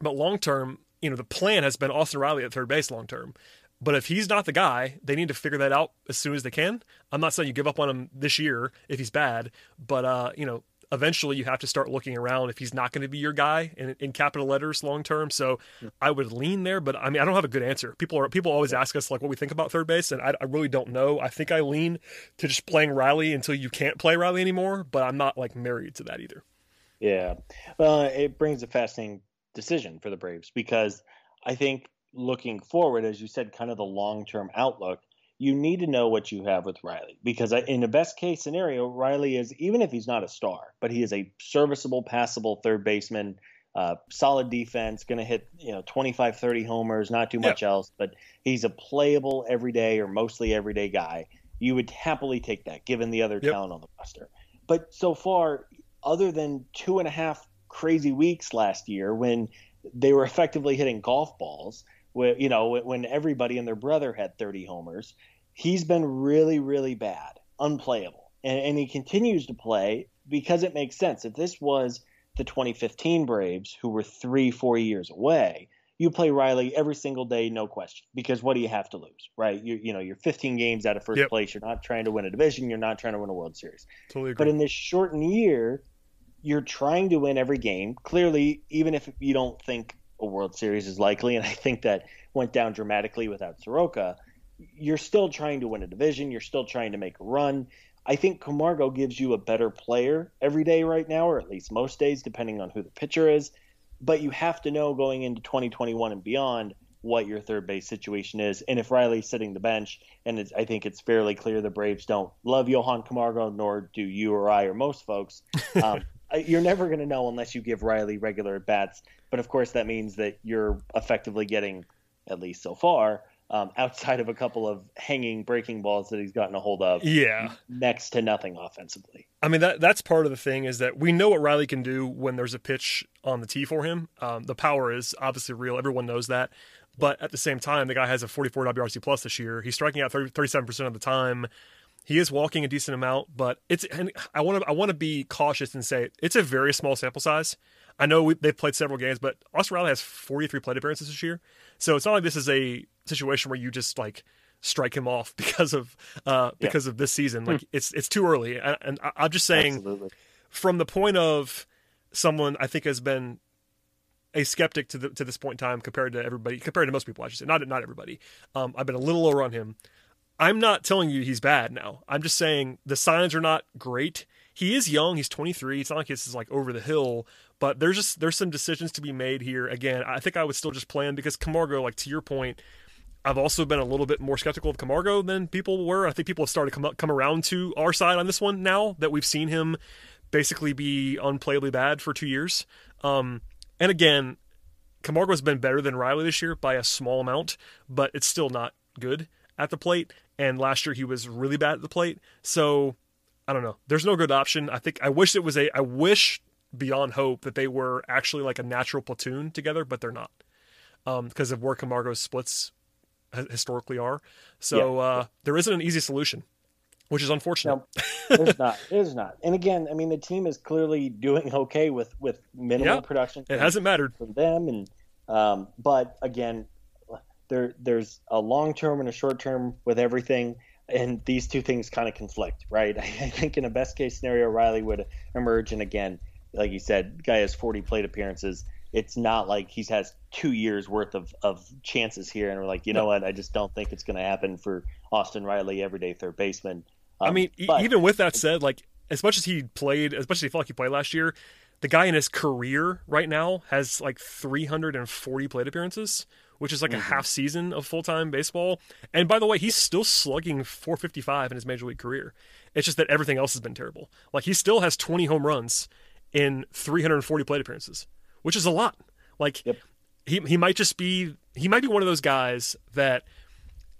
Speaker 1: but long term, you know, the plan has been Austin Riley at third base long term. But if he's not the guy, they need to figure that out as soon as they can. I'm not saying you give up on him this year if he's bad, but uh, you know, eventually you have to start looking around if he's not going to be your guy in, in capital letters long term. So I would lean there, but I mean, I don't have a good answer. People are people always ask us like what we think about third base, and I, I really don't know. I think I lean to just playing Riley until you can't play Riley anymore, but I'm not like married to that either.
Speaker 2: Yeah. Well, it brings a fascinating decision for the Braves because I think looking forward, as you said, kind of the long term outlook, you need to know what you have with Riley because in the best case scenario, Riley is even if he's not a star, but he is a serviceable, passable third baseman, uh, solid defense, going to hit you know 25, 30 homers, not too much yeah. else, but he's a playable everyday or mostly everyday guy. You would happily take that given the other yep. talent on the roster. But so far, other than two and a half crazy weeks last year when they were effectively hitting golf balls, you know, when everybody and their brother had 30 homers, he's been really, really bad, unplayable. And, and he continues to play because it makes sense. If this was the 2015 Braves, who were three, four years away, you play Riley every single day, no question. Because what do you have to lose, right? You you know you're 15 games out of first yep. place. You're not trying to win a division. You're not trying to win a World Series.
Speaker 1: Totally agree.
Speaker 2: But in this shortened year, you're trying to win every game. Clearly, even if you don't think a World Series is likely, and I think that went down dramatically without Soroka you're still trying to win a division. You're still trying to make a run. I think Camargo gives you a better player every day right now, or at least most days, depending on who the pitcher is. But you have to know going into 2021 and beyond what your third base situation is. And if Riley's sitting the bench, and I think it's fairly clear the Braves don't love Johan Camargo, nor do you or I or most folks. (laughs) Um, you're never going to know unless you give Riley regular bats. But of course, that means that you're effectively getting, at least so far, um, outside of a couple of hanging breaking balls that he's gotten a hold of.
Speaker 1: Yeah,
Speaker 2: next to nothing offensively.
Speaker 1: I mean that that's part of the thing is that we know what Riley can do when there's a pitch on the tee for him. Um, the power is obviously real. Everyone knows that. But at the same time, the guy has a 44 WRC plus this year. He's striking out 30, 37% of the time. He is walking a decent amount, but it's and I want to I want to be cautious and say it's a very small sample size. I know we, they've played several games, but Austin Riley has 43 plate appearances this year. So it's not like this is a situation where you just like strike him off (laughs) because of uh, because yeah. of this season. Like hmm. it's it's too early, and, I, am just saying Absolutely. from the point of someone I think has been a skeptic to the, to this point in time compared to everybody compared to most people. I should say not not everybody. Um, I've been a little lower on him. I'm not telling you he's bad now. I'm just saying the signs are not great. He is young. He's 23. It's not like this is like over the hill, but there's just there's some decisions to be made here. Again, I think I would still just play him because Camargo, like to your point, I've also been a little bit more skeptical of Camargo than people were. I think people have started to come come around to our side on this one now that we've seen him basically be unplayably bad for two years. Um, and again, Camargo has been better than Riley this year by a small amount, but it's still not good at the plate. And last year he was really bad at the plate. So I don't know. There's no good option. I think I wish it was a. I wish beyond hope that they were actually like a natural platoon together, but they're not because um, of where Camargo's splits historically are. So yeah. uh, there isn't an easy solution, which is unfortunate.
Speaker 2: No, there's not. (laughs) There's not. And again, I mean, the team is clearly doing (laughs) okay with with minimal yeah, production.
Speaker 1: It hasn't mattered
Speaker 2: for them, and um, but again, there there's a long term and a short term with everything and these two things kind of conflict, right? (laughs) I think in a best case scenario, Riley would emerge, and again, like you said, guy has 40 plate appearances. It's not like he's has two years worth of, of chances here, and we're like, you know what? I just don't think it's going to happen for Austin Riley, everyday third baseman.
Speaker 1: Um, I mean, but, even with that said, like as much as he played, as much as he felt like he played last year, the guy in his career right now has like 340 plate appearances, which is like mm-hmm. a half season of full time baseball. And by the way, he's still slugging 455 in his major league career. It's just that everything else has been terrible. Like he still has 20 home runs in 340 plate appearances, which is a lot. Like yep. he he might just be he might be one of those guys that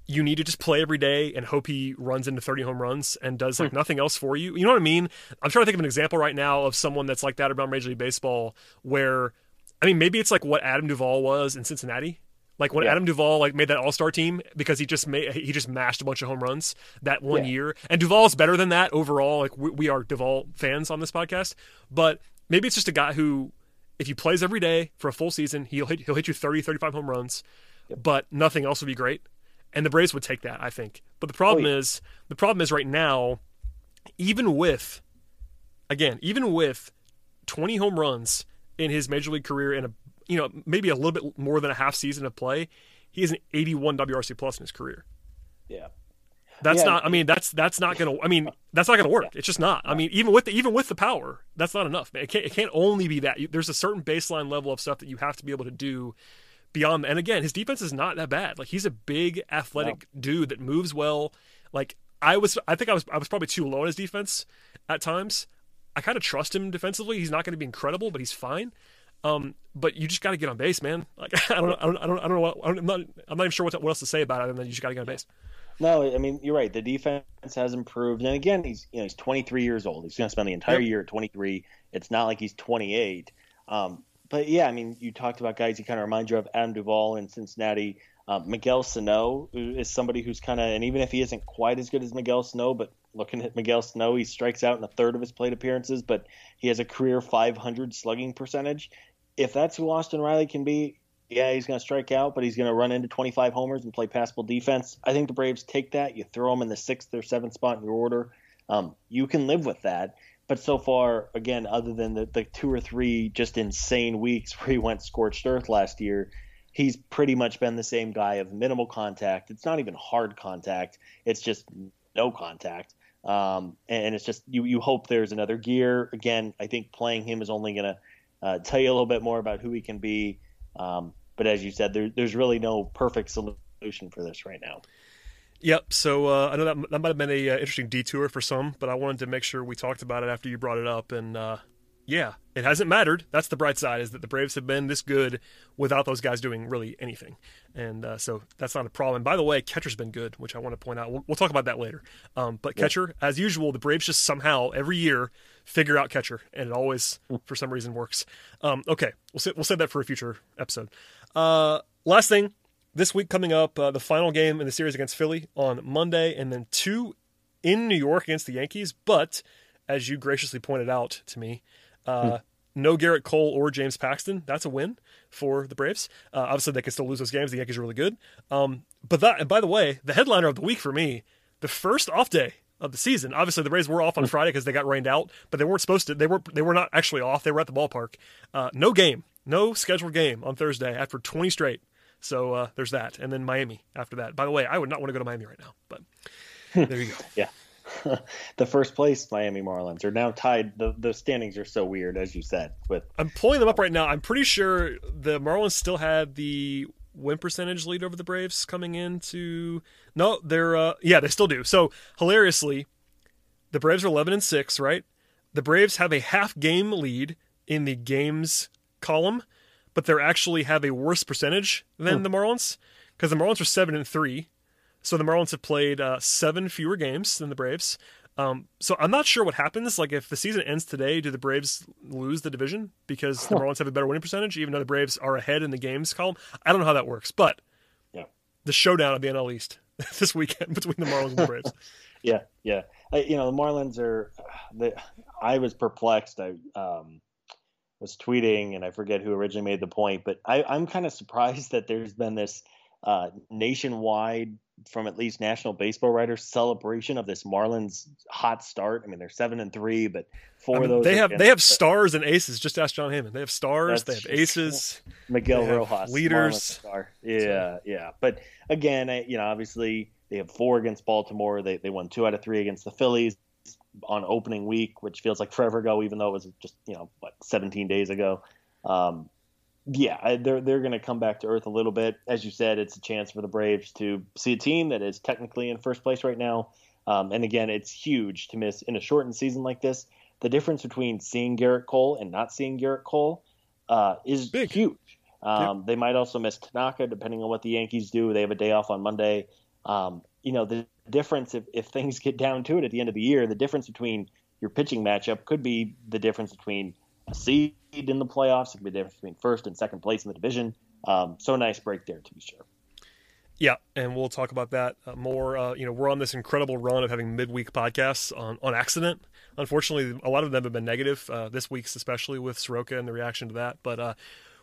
Speaker 1: you need to just play every day and hope he runs into 30 home runs and does like hmm. nothing else for you. You know what I mean? I'm trying to think of an example right now of someone that's like that around Major League Baseball where I mean maybe it's like what Adam Duvall was in Cincinnati like when yeah. Adam Duvall like made that All Star team because he just made he just mashed a bunch of home runs that one yeah. year. And Duvall's better than that overall. Like we, we are Duvall fans on this podcast, but maybe it's just a guy who, if he plays every day for a full season, he'll hit he'll hit you 30, 35 home runs, yep. but nothing else would be great. And the Braves would take that, I think. But the problem oh, yeah. is the problem is right now, even with, again, even with 20 home runs in his major league career in a you know, maybe a little bit more than a half season of play, he has an 81 WRC plus in his career.
Speaker 2: Yeah.
Speaker 1: That's
Speaker 2: Yeah.
Speaker 1: not. I mean, that's that's not gonna. I mean, that's not gonna work. It's just not. I mean, even with the, even with the power, that's not enough. Man. It can't. It can't only be that. You, there's a certain baseline level of stuff that you have to be able to do beyond. And again, his defense is not that bad. Like he's a big, athletic dude that moves well. Like I was. I think I was. I was probably too low on his defense at times. I kind of trust him defensively. He's not going to be incredible, but he's fine. Um, but you just got to get on base, man. Like (laughs) I don't, I don't, I don't, I don't know. What, I'm not, I'm not even sure what, what else to say about it. Other than you just got to get on base.
Speaker 2: No, I mean you're right. The defense has improved, and again, he's you know he's 23 years old. He's going to spend the entire year at 23. It's not like he's 28. Um, but yeah, I mean, you talked about guys he kind of reminds you of Adam Duvall in Cincinnati. Um, Miguel Sano is somebody who's kind of, and even if he isn't quite as good as Miguel Sano, but looking at Miguel Sano, he strikes out in a third of his plate appearances, but he has a career 500 slugging percentage. If that's who Austin Riley can be, yeah, he's going to strike out, but he's going to run into 25 homers and play passable defense. I think the Braves take that. You throw him in the sixth or seventh spot in your order. Um, you can live with that. But so far, again, other than the, the two or three just insane weeks (laughs) where he went scorched earth last year, he's pretty much been the same guy of minimal contact. It's not even hard contact, it's just no contact. Um, and it's just you, you hope there's another gear. Again, I think playing him is only going to uh, tell you a little bit more about who he can be. Um, but as you said, there, there's really no perfect solution for this right now.
Speaker 1: Yep. So uh, I know that that might have been a uh, interesting detour for some, but I wanted to make sure we talked about it after you brought it up. And uh, yeah, it hasn't mattered. That's the bright side is that the Braves have been this good without those guys doing really anything, and uh, so that's not a problem. And by the way, catcher's been good, which I want to point out. We'll, we'll talk about that later. Um, but catcher, as usual, the Braves just somehow every year figure out catcher, and it always for some reason works. Um, okay, we'll sa- we'll save that for a future episode. Uh, last thing, this week coming up, uh, the final game in the series against Philly on Monday, and then two in New York against the Yankees. But as you graciously pointed out to me, uh, no Gerrit Cole or James Paxton. That's a win for the Braves. Uh, obviously, they can still lose those games. The Yankees are really good. Um, but that, and by the way, the headliner of the week for me, the first off day of the season. Obviously, the Rays were off on Friday because they got rained out, but they weren't supposed to. They were they were not actually off. They were at the ballpark. Uh, no game, no scheduled game on Thursday after 20 straight. So uh, there's that, and then Miami after that. By the way, I would not want to go to Miami right now, but there you go.
Speaker 2: Yeah. (laughs) the first place Miami Marlins are now tied. The the standings are so weird, as you said. With
Speaker 1: I'm pulling them up right now. I'm pretty sure the Marlins still had the win percentage lead over the Braves coming into. No, they're uh, yeah, they still do. So hilariously, the Braves are 11 and six, right? The Braves have a half game lead in the games column, but they actually have a worse percentage than the Marlins because the Marlins are seven and three. So the Marlins have played uh, seven fewer games than the Braves. Um, so I'm not sure what happens. Like if the season ends today, do the Braves lose the division because (laughs) the Marlins have a better winning percentage, even though the Braves are ahead in the games column? I don't know how that works, but
Speaker 2: Yeah.
Speaker 1: the showdown of the NL East (laughs) this weekend between the Marlins and the Braves. (laughs)
Speaker 2: yeah, yeah, I, you know the Marlins are. The, I was perplexed. I um, was tweeting, and I forget who originally made the point, but I, I'm kind of surprised that there's been this uh, nationwide, from at least National Baseball Writers, celebration of this Marlins hot start. I mean, they're seven and three, but four
Speaker 1: I mean,
Speaker 2: of those
Speaker 1: they have they have
Speaker 2: the-
Speaker 1: stars and aces. Just ask Jon Heyman. They have stars. They have aces.
Speaker 2: Miguel
Speaker 1: have
Speaker 2: Rojas,
Speaker 1: leaders.
Speaker 2: Yeah, yeah. But again, I, you know, obviously they have four against Baltimore. They they won two out of three against the Phillies on opening week, which feels like forever ago, even though it was just you know what 17 days ago. Um, yeah, they're they're going to come back to earth a little bit. As you said, it's a chance for the Braves to see a team that is technically in first place right now. Um, and again, it's huge to miss in a shortened season like this. The difference between seeing Gerrit Cole and not seeing Gerrit Cole uh, is
Speaker 1: Big.
Speaker 2: huge. Um, They might also miss Tanaka, depending on what the Yankees do. They have a day off on Monday. Um, you know, the difference, if, if things get down to it at the end of the year, the difference between your pitching matchup could be the difference between a seed in the playoffs. It could be the difference between first and second place in the division. Um, so nice break there, to be sure.
Speaker 1: Yeah, and we'll talk about that uh, more. Uh, you know, we're on this incredible run of having midweek podcasts on, on accident. Unfortunately, a lot of them have been negative. Uh, this week's especially with Soroka and the reaction to that. But uh,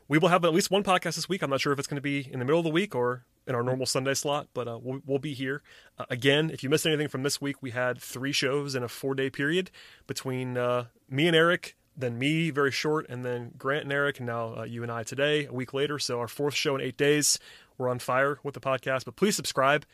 Speaker 1: we will have at least one podcast this week. I'm not sure if it's going to be in the middle of the week or in our normal Sunday slot, but uh, we'll, we'll be here uh, again. If you missed anything from this week, we had three shows in a four day period between uh, me and Eric. Then me, very short, and then Grant and Eric, and now uh, you and I today, a week later. So our fourth show in eight days. We're on fire with the podcast, but please subscribe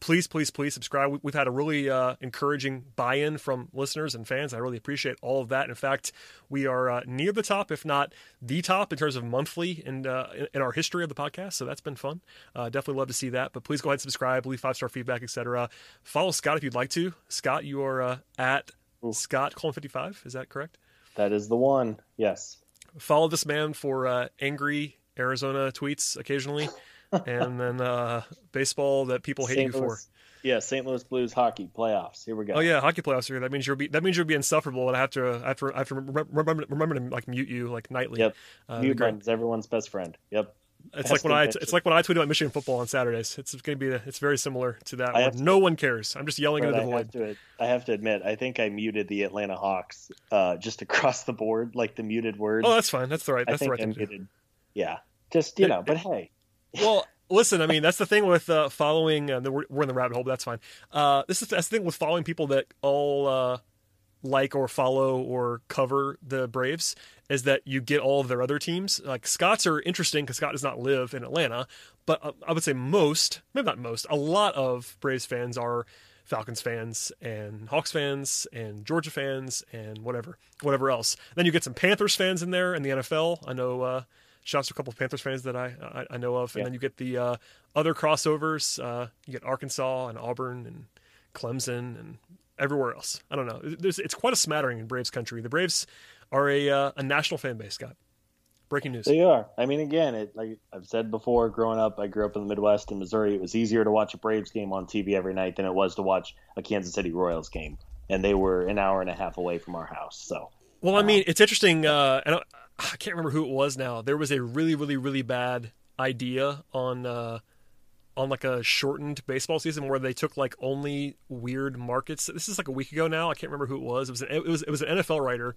Speaker 1: please, please, please subscribe. We- We've had a really uh, encouraging buy-in from listeners and fans. I really appreciate all of that. In fact, we are uh, near the top, if not the top, in terms of monthly and uh, in, in our history of the podcast. So that's been fun. Uh, definitely love to see that. But please go ahead and subscribe, leave five star feedback, etc. Follow Scott if you'd like to. Scott, you are uh, at Scott Coleman fifty five. Is that correct?
Speaker 2: That is the one. Yes.
Speaker 1: Follow this man for uh, angry Arizona tweets occasionally, and then uh, baseball that people hate
Speaker 2: St.
Speaker 1: you
Speaker 2: Louis,
Speaker 1: for.
Speaker 2: Yeah, St. Louis Blues hockey playoffs. Here we go.
Speaker 1: Oh yeah, hockey playoffs here. That means you'll be that means you'll be insufferable, and I have to I have to I have to remember remember, to like mute you like nightly.
Speaker 2: Yep.
Speaker 1: Uh,
Speaker 2: Mute
Speaker 1: the
Speaker 2: button is everyone's best friend. Yep.
Speaker 1: It's like when I it's like when I tweet about Michigan football on Saturdays. It's going to be it's very similar to that.
Speaker 2: To-
Speaker 1: no one cares. I'm just yelling into
Speaker 2: I
Speaker 1: the
Speaker 2: have
Speaker 1: void.
Speaker 2: to I have to admit, I think I muted the Atlanta Hawks uh, just (laughs) across the board, like the muted word.
Speaker 1: Oh, that's fine. That's the right. That's the right
Speaker 2: I muted. Yeah. Just you know, but hey,
Speaker 1: well, (laughs) listen. I mean, that's the thing with uh, following. Uh, we're, we're in the rabbit hole, but that's fine. Uh, this is that's the thing with following people that all uh, like or follow or cover the Braves is that you get all of their other teams. Like Scots are interesting because Scott does not live in Atlanta, but uh, I would say most, maybe not most, a lot of Braves fans are. Falcons fans and Hawks fans and Georgia fans and whatever, whatever else. Then you get some Panthers fans in there in the NFL. I know uh, shouts to a couple of Panthers fans that I I, I know of, and
Speaker 2: Yeah.
Speaker 1: then you get the uh, other crossovers. Uh, you get Arkansas and Auburn and Clemson and everywhere else. I don't know. There's, it's quite a smattering in Braves country. The Braves are a uh, a national fan base. Scott, breaking news.
Speaker 2: they are. I mean, again, it like I've said before. Growing up, I grew up in the Midwest in Missouri. It was easier to watch a Braves game on TV every night than it was to watch a Kansas City Royals game, and they were an hour and a half away from our house. So
Speaker 1: Well, I mean, it's interesting. Uh, and I, I can't remember who it was now. There was a really, really, really bad idea on uh, on like a shortened baseball season where they took like only weird markets. This is like a week ago now. I can't remember who it was. It was an, it was it was an NFL writer,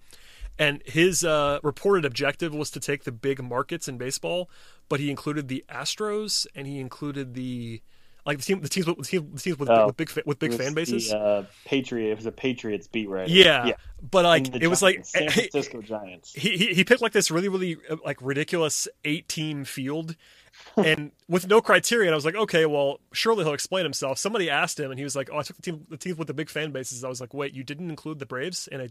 Speaker 1: and his uh, reported objective was to take the big markets in baseball, but he included the Astros and he included the like the team the teams with the teams, the teams with,
Speaker 2: Oh.
Speaker 1: with big with big fan bases.
Speaker 2: The, uh, Patriot. It was a Patriots beat writer.
Speaker 1: yeah,
Speaker 2: yeah.
Speaker 1: but like it was like
Speaker 2: San Francisco Giants.
Speaker 1: he, he he picked like this really really uh, like ridiculous eight team field (laughs) and with no criteria i was like okay well surely he'll explain himself somebody asked him and he was like oh i took the team the teams with the big fan bases i was like wait you didn't include the braves in a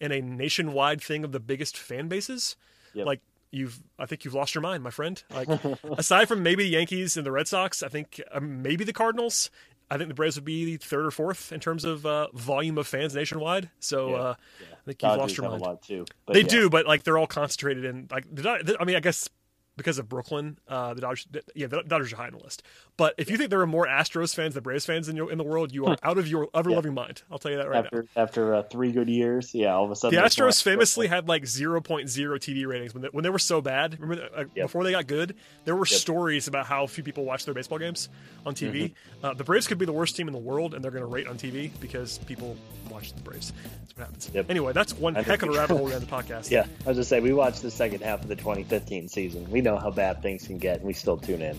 Speaker 1: in a nationwide thing of the biggest fan bases
Speaker 2: Yep.
Speaker 1: like you've i think you've lost your mind my friend like (laughs) aside from maybe the yankees and the red sox i think um, maybe the cardinals I think the Braves would be the third or fourth in terms of uh, volume of fans nationwide. So
Speaker 2: Yeah,
Speaker 1: uh,
Speaker 2: yeah.
Speaker 1: I think you've
Speaker 2: Dodgers
Speaker 1: lost your mind.
Speaker 2: too.
Speaker 1: They
Speaker 2: yeah.
Speaker 1: do, but like they're all concentrated in like. Dod- I mean, I guess because of Brooklyn, uh, the Dodgers. Yeah, the Dodgers are high on the list. But if you think there are more Astros fans than Braves fans in your, in the world, you are out of your ever loving mind. I'll tell you that right now.
Speaker 2: after after uh, three good years, yeah, all of a sudden
Speaker 1: The Astros famously had like 0.0 TV ratings when they, when they were so bad. Remember, uh,
Speaker 2: Yep.
Speaker 1: before they got good, there were
Speaker 2: Yep.
Speaker 1: stories about how few people watched their baseball games on TV.
Speaker 2: Mm-hmm.
Speaker 1: Uh, the Braves could be the worst team in the world, and they're going to rate on TV because people watch the Braves. That's what happens.
Speaker 2: Yep.
Speaker 1: Anyway, that's one
Speaker 2: I
Speaker 1: heck of a rabbit hole we (laughs) around the podcast.
Speaker 2: Yeah, I was just say we watched the second half of the 2015 season. We know how bad things can get, and we still tune in.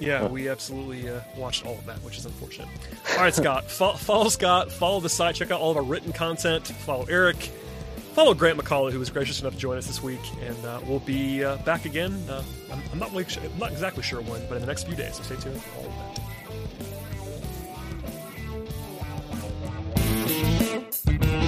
Speaker 1: Yeah, we (laughs) absolutely uh, watched all of that, which is unfortunate. All right, Scott, (laughs) fo- follow Scott, follow the site, check out all of our written content, follow Eric, follow Grant McAuley, who was gracious enough to join us this week, and uh, we'll be uh, back again. Uh, I'm, I'm, not really sure, not exactly sure when, but in the next few days. So stay tuned for all of that. Thank you.